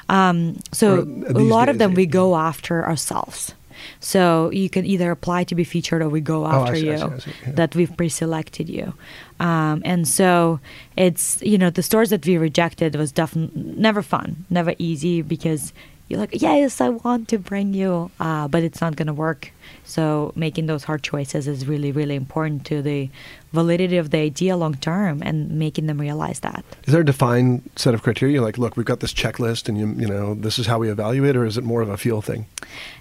Um, so a lot of them we go after ourselves. So you can either apply to be featured or we go oh, after oh, see, you. I see, I see, yeah. That we've pre-selected you, um, and so it's you know the stores that we rejected was definitely never fun, never easy because you're like yes I want to bring you, uh, but it's not going to work. So making those hard choices is really really important to the validity of the idea long term and making them realize that. Is there a defined set of criteria? Like, look, we've got this checklist, and you, you know, this is how we evaluate, or is it more of a feel thing?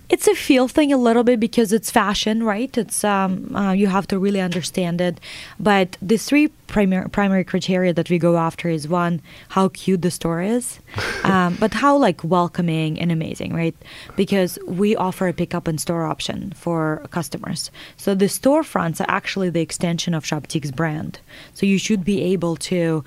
It's a feel thing a little bit because it's fashion, right? It's um, uh, you have to really understand it. But the three primary primary criteria that we go after is one, how cute the store is, *laughs* um, but how like welcoming and amazing, right? Because we offer a pickup and store option for customers. So the storefronts are actually the extension of Shoptiques' brand. So you should be able to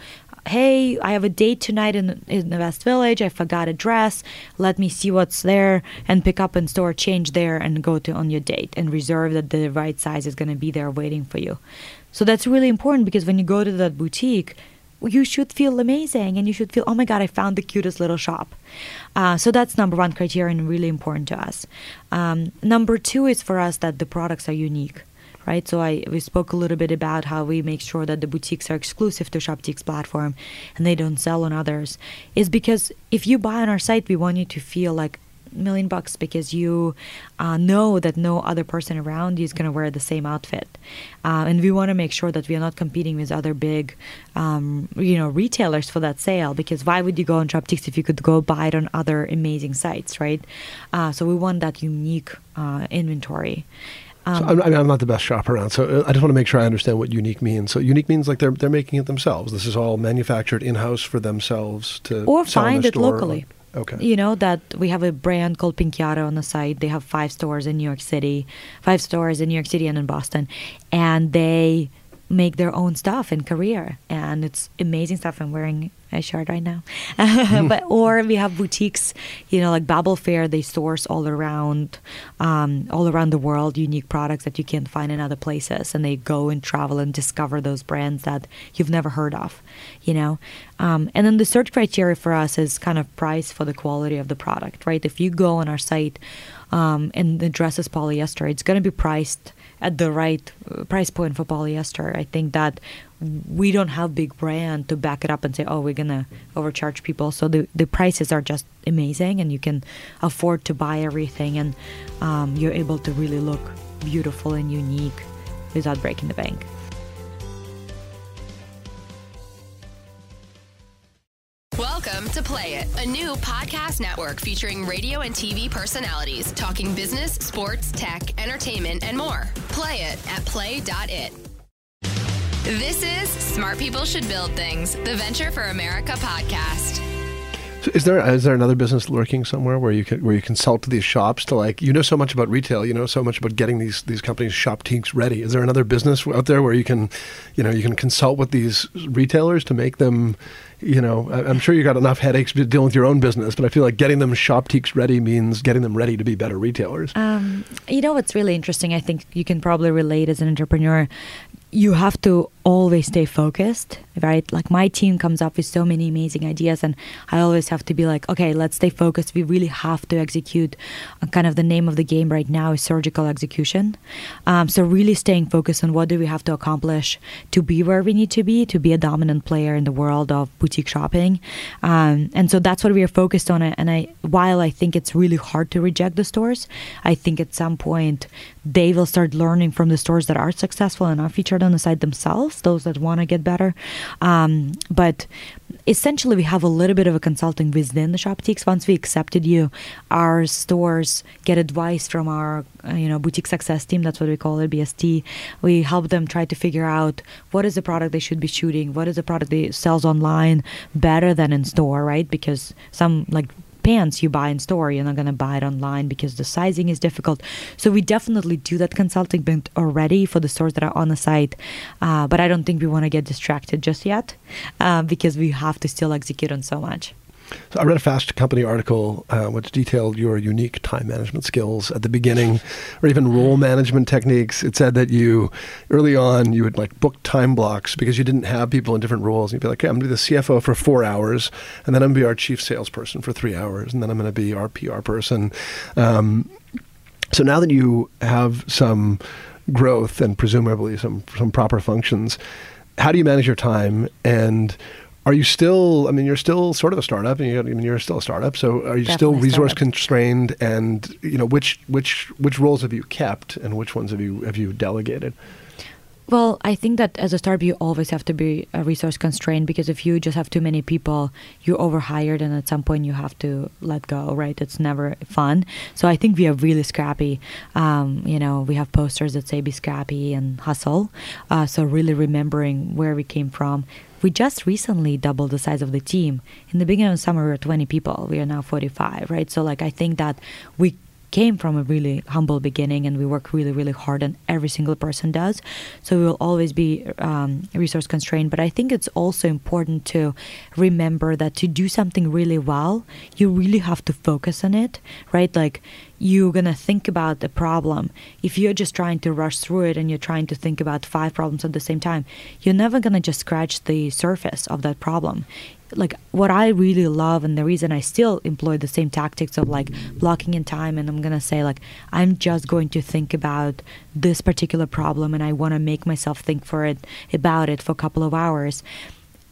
hey, I have a date tonight in, in the West Village. I forgot a dress. Let me see what's there and pick up in store, change there, and go to on your date and reserve that the right size is going to be there waiting for you. So that's really important because when you go to that boutique, you should feel amazing and you should feel, oh my God, I found the cutest little shop. Uh, so that's number one criterion, really important to us. Um, number two is for us that the products are unique right? So I we spoke a little bit about how we make sure that the boutiques are exclusive to Shoptiques' platform and they don't sell on others. Is because if you buy on our site, we want you to feel like million bucks because you uh, know that no other person around you is going to wear the same outfit, uh, and we want to make sure that we are not competing with other big, um, you know, retailers for that sale. Because why would you go on Shoptiques if you could go buy it on other amazing sites, right? Uh, so we want that unique uh, inventory. Um, so I'm, I'm, not the best shop around, so uh, I just want to make sure I understand what unique means. So unique means like they're they're making it themselves. This is all manufactured in house for themselves to or find it locally. Okay. You know that we have a brand called Pinchiaro on the site. They have five stores in New York City, five stores in New York City and in Boston, and they make their own stuff in Korea, and it's amazing stuff. I'm wearing a shirt right now, *laughs* *laughs* but or we have boutiques, you know, like Babel Fair. They source all around, um, all around the world, unique products that you can't find in other places, and they go and travel and discover those brands that you've never heard of, you know. Um, and then the search criteria for us is kind of price for the quality of the product, right? If you go on our site um, and the dress is polyester, it's going to be priced at the right uh, price point for polyester. I think that we don't have big brand to back it up and say, oh, we're gonna overcharge people. So the the prices are just amazing, and you can afford to buy everything, and um, you're able to really look beautiful and unique without breaking the bank. Play It, a new podcast network featuring radio and TV personalities talking business, sports, tech, entertainment, and more. Play it at play.it. This is Smart People Should Build Things, the Venture for America podcast. So is there is there another business lurking somewhere where you can where you consult these shops to like you know so much about retail, you know so much about getting these these companies Shoptiques ready. Is there another business out there where you can, you know, you can consult with these retailers to make them, you know, I'm sure you got enough headaches dealing with your own business, but I feel like getting them Shoptiques ready means getting them ready to be better retailers. Um, you know what's really interesting? I think you can probably relate as an entrepreneur you have to always stay focused, right? Like my team comes up with so many amazing ideas, and I always have to be like, okay, let's stay focused. We really have to execute. Uh, kind of the name of the game right now is surgical execution. Um, so really staying focused on what do we have to accomplish to be where we need to be, to be a dominant player in the world of boutique shopping. Um, and so that's what we are focused on. And I, while I think it's really hard to reject the stores, I think at some point they will start learning from the stores that are successful and are featured on the site themselves, those that want to get better. Um, but essentially, we have a little bit of a consulting within the Shoptiques. Once we accepted you, our stores get advice from our uh, you know boutique success team. That's what we call it, BST. We help them try to figure out what is the product they should be shooting, what is the product they sells online better than in store, right? Because some like pants you buy in store you're not going to buy it online because the sizing is difficult. So we definitely do that consulting bit already for the stores that are on the site uh, but i don't think we want to get distracted just yet uh, because we have to still execute on so much so I read a Fast Company article uh, which detailed your unique time management skills at the beginning, or even role management techniques. It said that you, early on, you would like book time blocks because you didn't have people in different roles. You'd be like, okay, I'm going to be the CFO for four hours, and then I'm going to be our chief salesperson for three hours, and then I'm going to be our PR person. Um, so now that you have some growth and presumably some some proper functions, how do you manage your time and are you still? I mean, you're still sort of a startup, and you, I mean, you're still a startup. So, are you Definitely still resource startup. constrained? And you know, which which which roles have you kept, and which ones have you have you delegated? Well, I think that as a startup, you always have to be a resource constrained because if you just have too many people, you're overhired, and at some point you have to let go. Right? It's never fun. So I think we are really scrappy. Um, you know, we have posters that say "Be scrappy" and "Hustle." Uh, so really remembering where we came from. We just recently doubled the size of the team. In the beginning of summer, we were 20 people. We are now 45. Right? So like I think that we came from a really humble beginning and we work really really hard and every single person does so we will always be um, resource constrained but i think it's also important to remember that to do something really well you really have to focus on it right like you're going to think about the problem. If you're just trying to rush through it and you're trying to think about five problems at the same time you're never going to just scratch the surface of that problem. Like what I really love and the reason I still employ the same tactics of like blocking in time and I'm gonna say like I'm just going to think about this particular problem and I want to make myself think for it about it for a couple of hours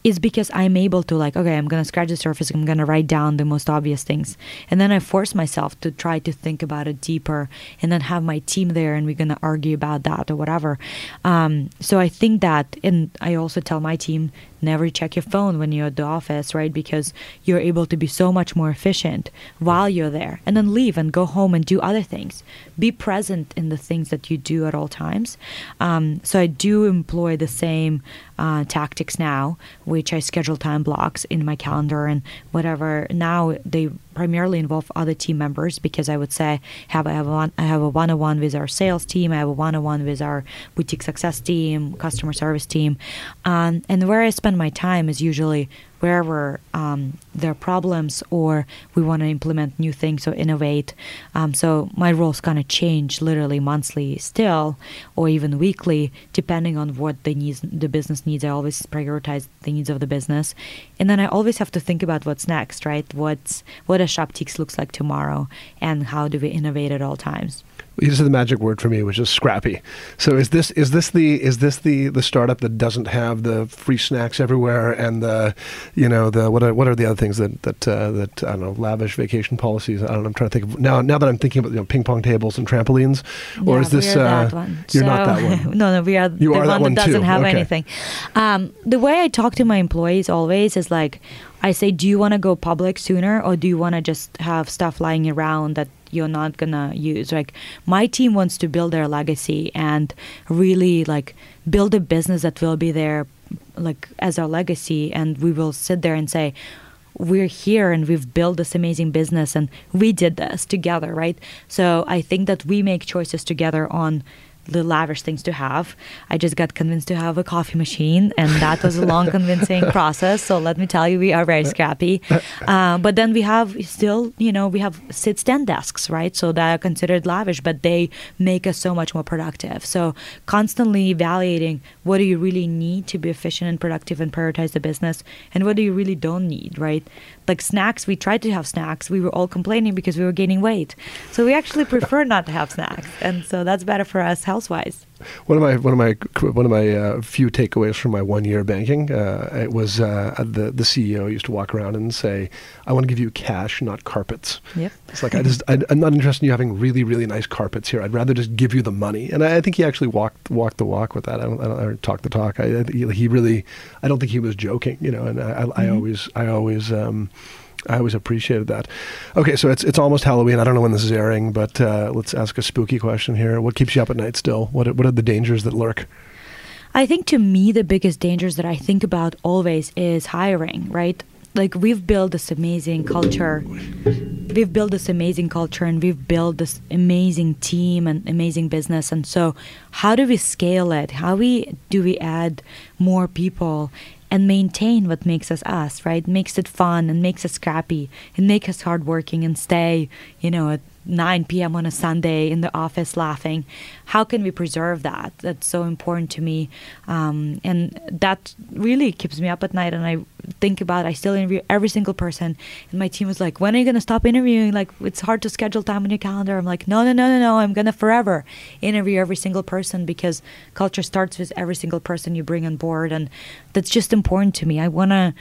is because I'm able to like, okay, I'm gonna scratch the surface. I'm gonna write down the most obvious things, and then I force myself to try to think about it deeper, and then have my team there, and we're gonna argue about that or whatever. Um, so I think that, and I also tell my team never check your phone when you're at the office, right? Because you're able to be so much more efficient while you're there and then leave and go home and do other things. Be present in the things that you do at all times. Um, so I do employ the same uh, tactics now, which I schedule time blocks in my calendar and whatever. Now they primarily involve other team members because I would say have I have a one, I have a one-on-one with our sales team, I have a one-on-one with our boutique success team, customer service team, um, and where I spend my time is usually wherever um, there are problems or we want to implement new things or innovate. Um, so my roles kind of change literally monthly still, or even weekly, depending on what the needs the business needs. I always prioritize the needs of the business, and then I always have to think about what's next, right? What's what a Shoptiques looks like tomorrow, and how do we innovate at all times you said the magic word for me, which is scrappy. So is this is this the is this the the startup that doesn't have the free snacks everywhere and the you know the what are what are the other things that that uh, that I don't know lavish vacation policies? I don't know. I'm trying to think of now now that I'm thinking about you know ping pong tables and trampolines, or yeah, is this uh, you're so, not that one? *laughs* no, no, we are you the are one that, one doesn't too. have okay. anything. Um, the way I talk to my employees always is like I say, do you want to go public sooner, or do you want to just have stuff lying around that you're not gonna use. Like my team wants to build their legacy and really like build a business that will be there like as our legacy. And we will sit there and say we're here and we've built this amazing business and we did this together right? So i think that we make choices together on the lavish things to have. I just got convinced to have a coffee machine, and that was a long, *laughs* convincing process. So let me tell you, we are very scrappy. *laughs* Uh, but then we have still, you know, we have sit stand desks, right? So that are considered lavish, but they make us so much more productive. So constantly evaluating what do you really need to be efficient and productive and prioritize the business, and what do you really don't need, right? Like snacks, we tried to have snacks. We were all complaining because we were gaining weight. So we actually prefer not to have snacks, and so that's better for us health-wise. One of my one of my one of my uh, few takeaways from my one year banking uh, it was uh, the the CEO used to walk around and say, "I want to give you cash, not carpets." Yep. It's like I just I, am not interested in you having really really nice carpets here. I'd rather just give you the money. And I, I think he actually walked walked the walk with that. I don't, I don't or talk the talk. I, he, he, really I don't think he was joking. You know, and I, mm-hmm. I always I always. Um, I always appreciated that. Okay, so it's it's almost Halloween. I don't know when this is airing, but uh, let's ask a spooky question here. What keeps you up at night still? What what are the dangers that lurk? I think to me the biggest dangers that I think about always is hiring, right? Like we've built this amazing culture. We've built this amazing culture and we've built this amazing team and amazing business. And so how do we scale it? How we do we add more people and maintain what makes us us, right? Makes it fun and makes us scrappy and make us hardworking and stay, you know, 9 p.m. on a Sunday in the office laughing. How can we preserve that? That's so important to me. Um, and that really keeps me up at night. And I think about, I still interview every single person. And my team was like, when are you going to stop interviewing? Like, it's hard to schedule time on your calendar. I'm like, no, no, no, no, no. I'm going to forever interview every single person because culture starts with every single person you bring on board. And that's just important to me. I want to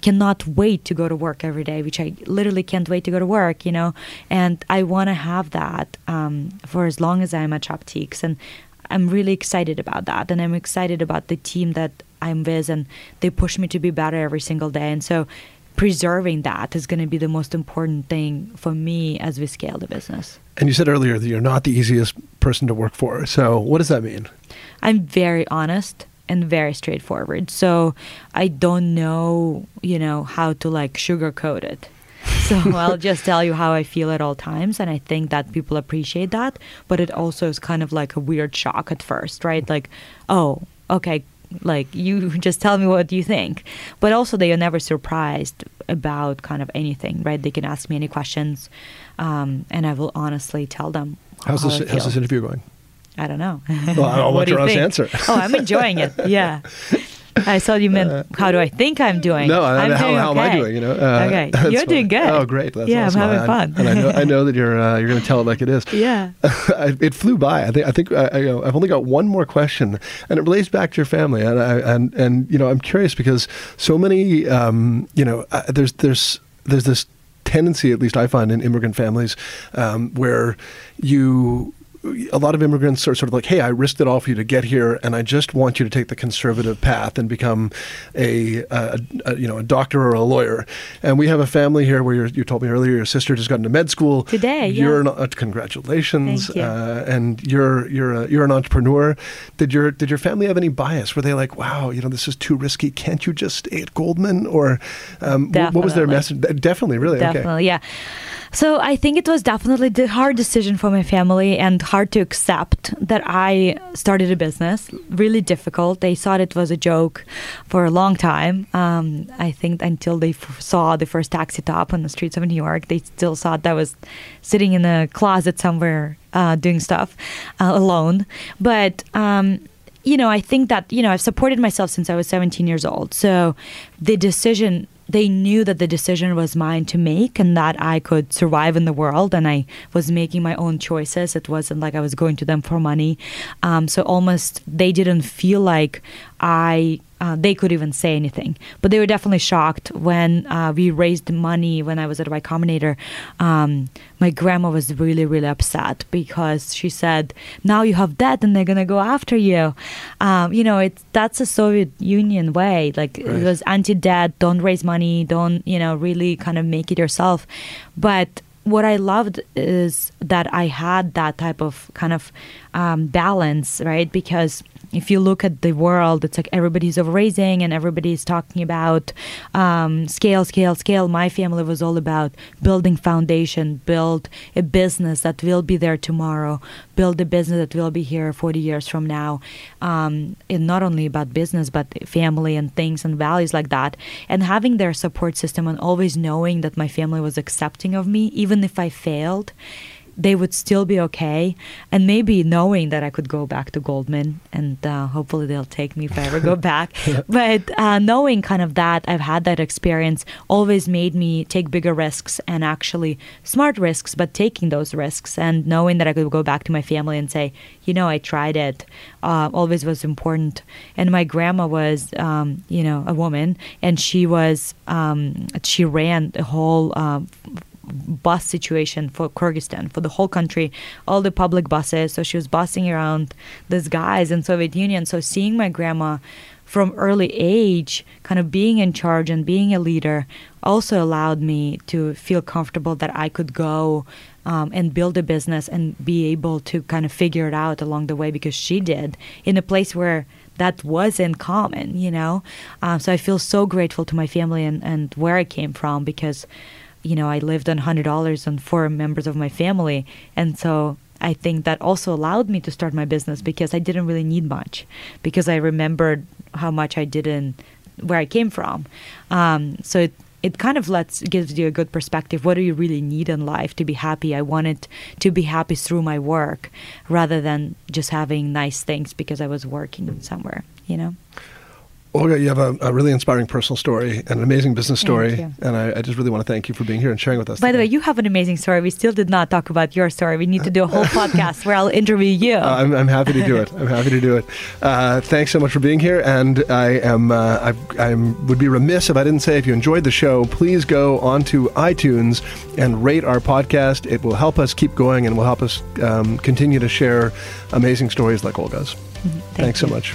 cannot wait to go to work every day, which I literally can't wait to go to work, you know. And I want to have that um, for as long as I'm at Shoptiques, and I'm really excited about that. And I'm excited about the team that I'm with, and they push me to be better every single day. And so, preserving that is going to be the most important thing for me as we scale the business. And you said earlier that you're not the easiest person to work for. So, what does that mean? I'm very honest and very straightforward. So I don't know, you know, how to like sugarcoat it. *laughs* So I'll just tell you how I feel at all times. And I think that people appreciate that. But it also is kind of like a weird shock at first, right? Like, oh, okay, like you *laughs* just tell me what you think. But also, they are never surprised about kind of anything, right? They can ask me any questions. Um, and I will honestly tell them. How's this, how's this interview going? I don't know. Well, I *laughs* want your honest answer. oh, I'm enjoying it. *laughs* Yeah. I thought you meant how do I think I'm doing? No, I, I'm how, doing how am I okay. doing? You know, uh, okay, *laughs* you're doing good. Oh, great! That's yeah, awesome. I'm having I- fun. and I know, I know that you're uh, you're going to tell it like it is. yeah. It flew by. I think I think I, I, you know, I've only got one more question, and it relates back to your family. And I, and and you know I'm curious because so many um, you know uh, there's there's there's this tendency, at least I find in immigrant families, um, where you a lot of immigrants are sort of like, "Hey, I risked it all for you to get here, and I just want you to take the conservative path and become a, a, a you know a doctor or a lawyer." And we have a family here where you're, you told me earlier your sister just got into med school Today, yeah. You're an, uh, congratulations, Thank you. Uh, and you're you're a, you're an entrepreneur. Did your did your family have any bias? Were they like, "Wow, you know, this is too risky. Can't you just stay at Goldman?" Or um, what was their message? Definitely, really, okay. Definitely, yeah. So I think it was definitely the hard decision for my family and hard to accept that I started a business. Really difficult. They thought it was a joke for a long time. Um, I think until they f- saw the first taxi top on the streets of New York, they still thought that was sitting in a closet somewhere uh, doing stuff uh, alone. But um, you know, I think that, you know, I've supported myself since I was 17 years old. So the decision, they knew that the decision was mine to make and that I could survive in the world and I was making my own choices. It wasn't like I was going to them for money. Um, so almost they didn't feel like I. Uh, they could even say anything, but they were definitely shocked when uh, we raised money when I was at Y Combinator. Um, my grandma was really, really upset because she said, "Now you have debt, and they're gonna go after you." Um, you know, it's that's a Soviet Union way. Like Right. it was anti-debt. Don't raise money. Don't you know? Really kind of make it yourself. But what I loved is that I had that type of kind of um, balance, right? Because if you look at the world, it's like everybody's overraising and everybody's talking about um, scale, scale, scale. My family was all about building foundation, build a business that will be there tomorrow, build a business that will be here 40 years from now. Um, and not only about business, but family and things and values like that. And having their support system and always knowing that my family was accepting of me, even if I failed they would still be okay. And maybe knowing that i could go back to goldman and uh, hopefully they'll take me if i ever go *laughs* back. But uh, knowing kind of that i've had that experience always made me take bigger risks and actually smart risks but taking those risks and knowing that i could go back to my family and say you know i tried it. Uh, always was important. And my grandma was um, you know a woman and she was um, she ran a whole um, bus situation for Kyrgyzstan, for the whole country, all the public buses. So she was busing around these guys in Soviet Union. So seeing my grandma from early age, kind of being in charge and being a leader, also allowed me to feel comfortable that I could go um, and build a business and be able to kind of figure it out along the way because she did in a place where that wasn't common, you know. Um, so I feel so grateful to my family and, and where I came from because you know, I lived on hundred dollars on four members of my family, and so I think that also allowed me to start my business because I didn't really need much, because I remembered how much I didn't where I came from. Um, so it it kind of lets gives you a good perspective. What do you really need in life to be happy? I wanted to be happy through my work, rather than just having nice things because I was working somewhere. You know. Olga, you have a, a really inspiring personal story and an amazing business story, and I, I just really want to thank you for being here and sharing with us. By the way, you have an amazing story. We still did not talk about your story. We need to do a whole *laughs* podcast where I'll interview you. Uh, I'm, I'm happy to do it. I'm happy to do it. Uh, thanks so much for being here, and I am uh, I I'm, would be remiss if I didn't say if you enjoyed the show, please go onto iTunes and rate our podcast. It will help us keep going and will help us um, continue to share amazing stories like Olga's. Thanks so much.